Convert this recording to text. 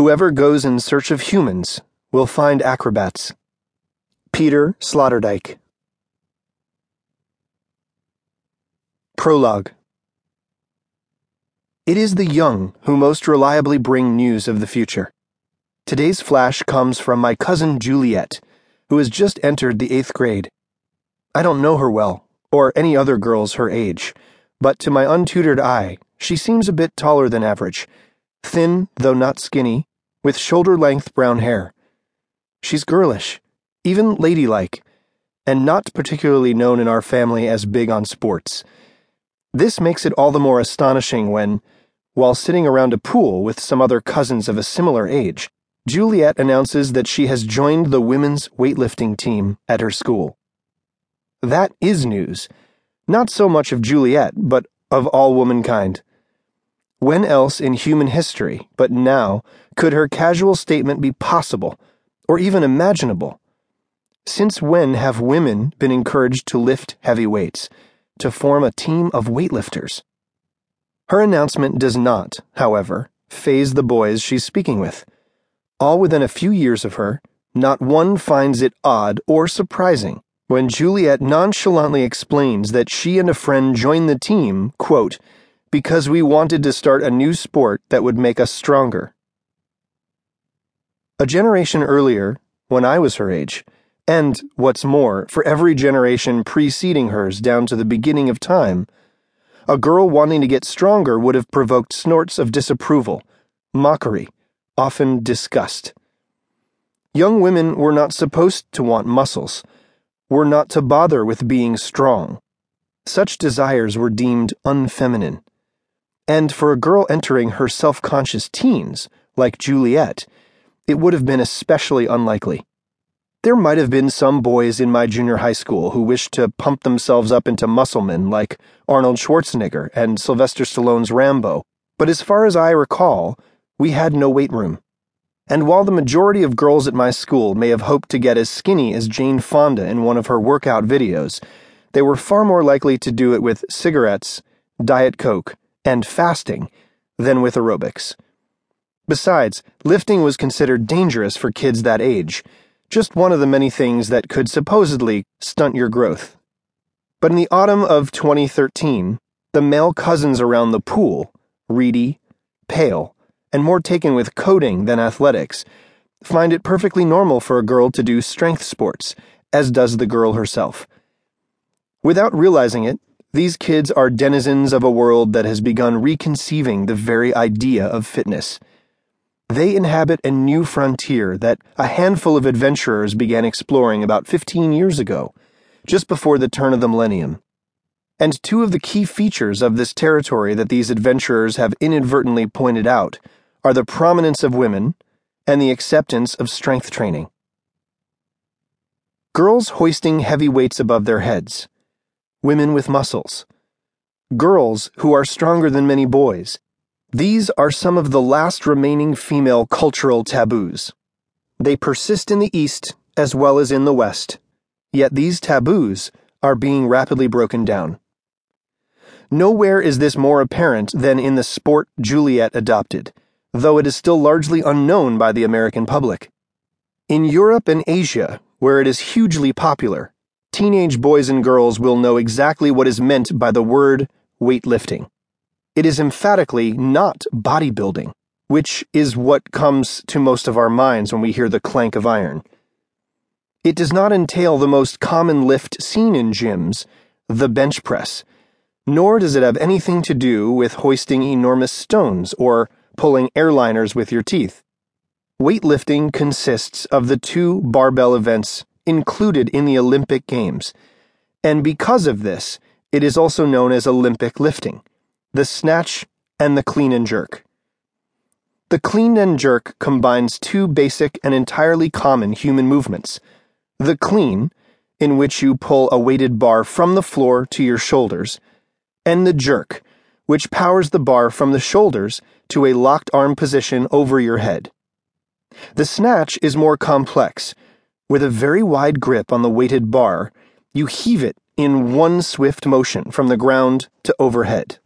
Whoever goes in search of humans will find acrobats. Peter Sloterdijk. Prologue It is the young who most reliably bring news of the future. Today's flash comes from my cousin Juliet, who has just entered the eighth grade. I don't know her well, or any other girls her age, but to my untutored eye, she seems a bit taller than average, thin though not skinny, with shoulder length brown hair. She's girlish, even ladylike, and not particularly known in our family as big on sports. This makes it all the more astonishing when, while sitting around a pool with some other cousins of a similar age, Juliet announces that she has joined the women's weightlifting team at her school. That is news, not so much of Juliet, but of all womankind. When else in human history, but now, could her casual statement be possible, or even imaginable? Since when have women been encouraged to lift heavy weights? to form a team of weightlifters. Her announcement does not, however, faze the boys she's speaking with. All within a few years of her, not one finds it odd or surprising when Juliet nonchalantly explains that she and a friend joined the team, quote, because we wanted to start a new sport that would make us stronger. A generation earlier, when I was her age, and, what's more, for every generation preceding hers down to the beginning of time, a girl wanting to get stronger would have provoked snorts of disapproval, mockery, often disgust. Young women were not supposed to want muscles, were not to bother with being strong. Such desires were deemed unfeminine. And for a girl entering her self conscious teens, like Juliet, it would have been especially unlikely. There might have been some boys in my junior high school who wished to pump themselves up into musclemen like Arnold Schwarzenegger and Sylvester Stallone's Rambo, but as far as I recall, we had no weight room. And while the majority of girls at my school may have hoped to get as skinny as Jane Fonda in one of her workout videos, they were far more likely to do it with cigarettes, Diet Coke, and fasting than with aerobics. Besides, lifting was considered dangerous for kids that age just one of the many things that could supposedly stunt your growth. But in the autumn of 2013, the male cousins around the pool, reedy, pale, and more taken with coding than athletics, find it perfectly normal for a girl to do strength sports, as does the girl herself. Without realizing it, these kids are denizens of a world that has begun reconceiving the very idea of fitness. They inhabit a new frontier that a handful of adventurers began exploring about 15 years ago, just before the turn of the millennium. And two of the key features of this territory that these adventurers have inadvertently pointed out are the prominence of women and the acceptance of strength training. Girls hoisting heavy weights above their heads, women with muscles, girls who are stronger than many boys these are some of the last remaining female cultural taboos. They persist in the East as well as in the West, yet these taboos are being rapidly broken down. Nowhere is this more apparent than in the sport Juliet adopted, though it is still largely unknown by the American public. In Europe and Asia, where it is hugely popular, teenage boys and girls will know exactly what is meant by the word weightlifting. It is emphatically not bodybuilding, which is what comes to most of our minds when we hear the clank of iron. It does not entail the most common lift seen in gyms, the bench press, nor does it have anything to do with hoisting enormous stones or pulling airliners with your teeth. Weightlifting consists of the two barbell events included in the Olympic Games, and because of this, it is also known as Olympic lifting the snatch, and the clean and jerk. The clean and jerk combines two basic and entirely common human movements. The clean, in which you pull a weighted bar from the floor to your shoulders, and the jerk, which powers the bar from the shoulders to a locked arm position over your head. The snatch is more complex. With a very wide grip on the weighted bar, you heave it in one swift motion from the ground to overhead.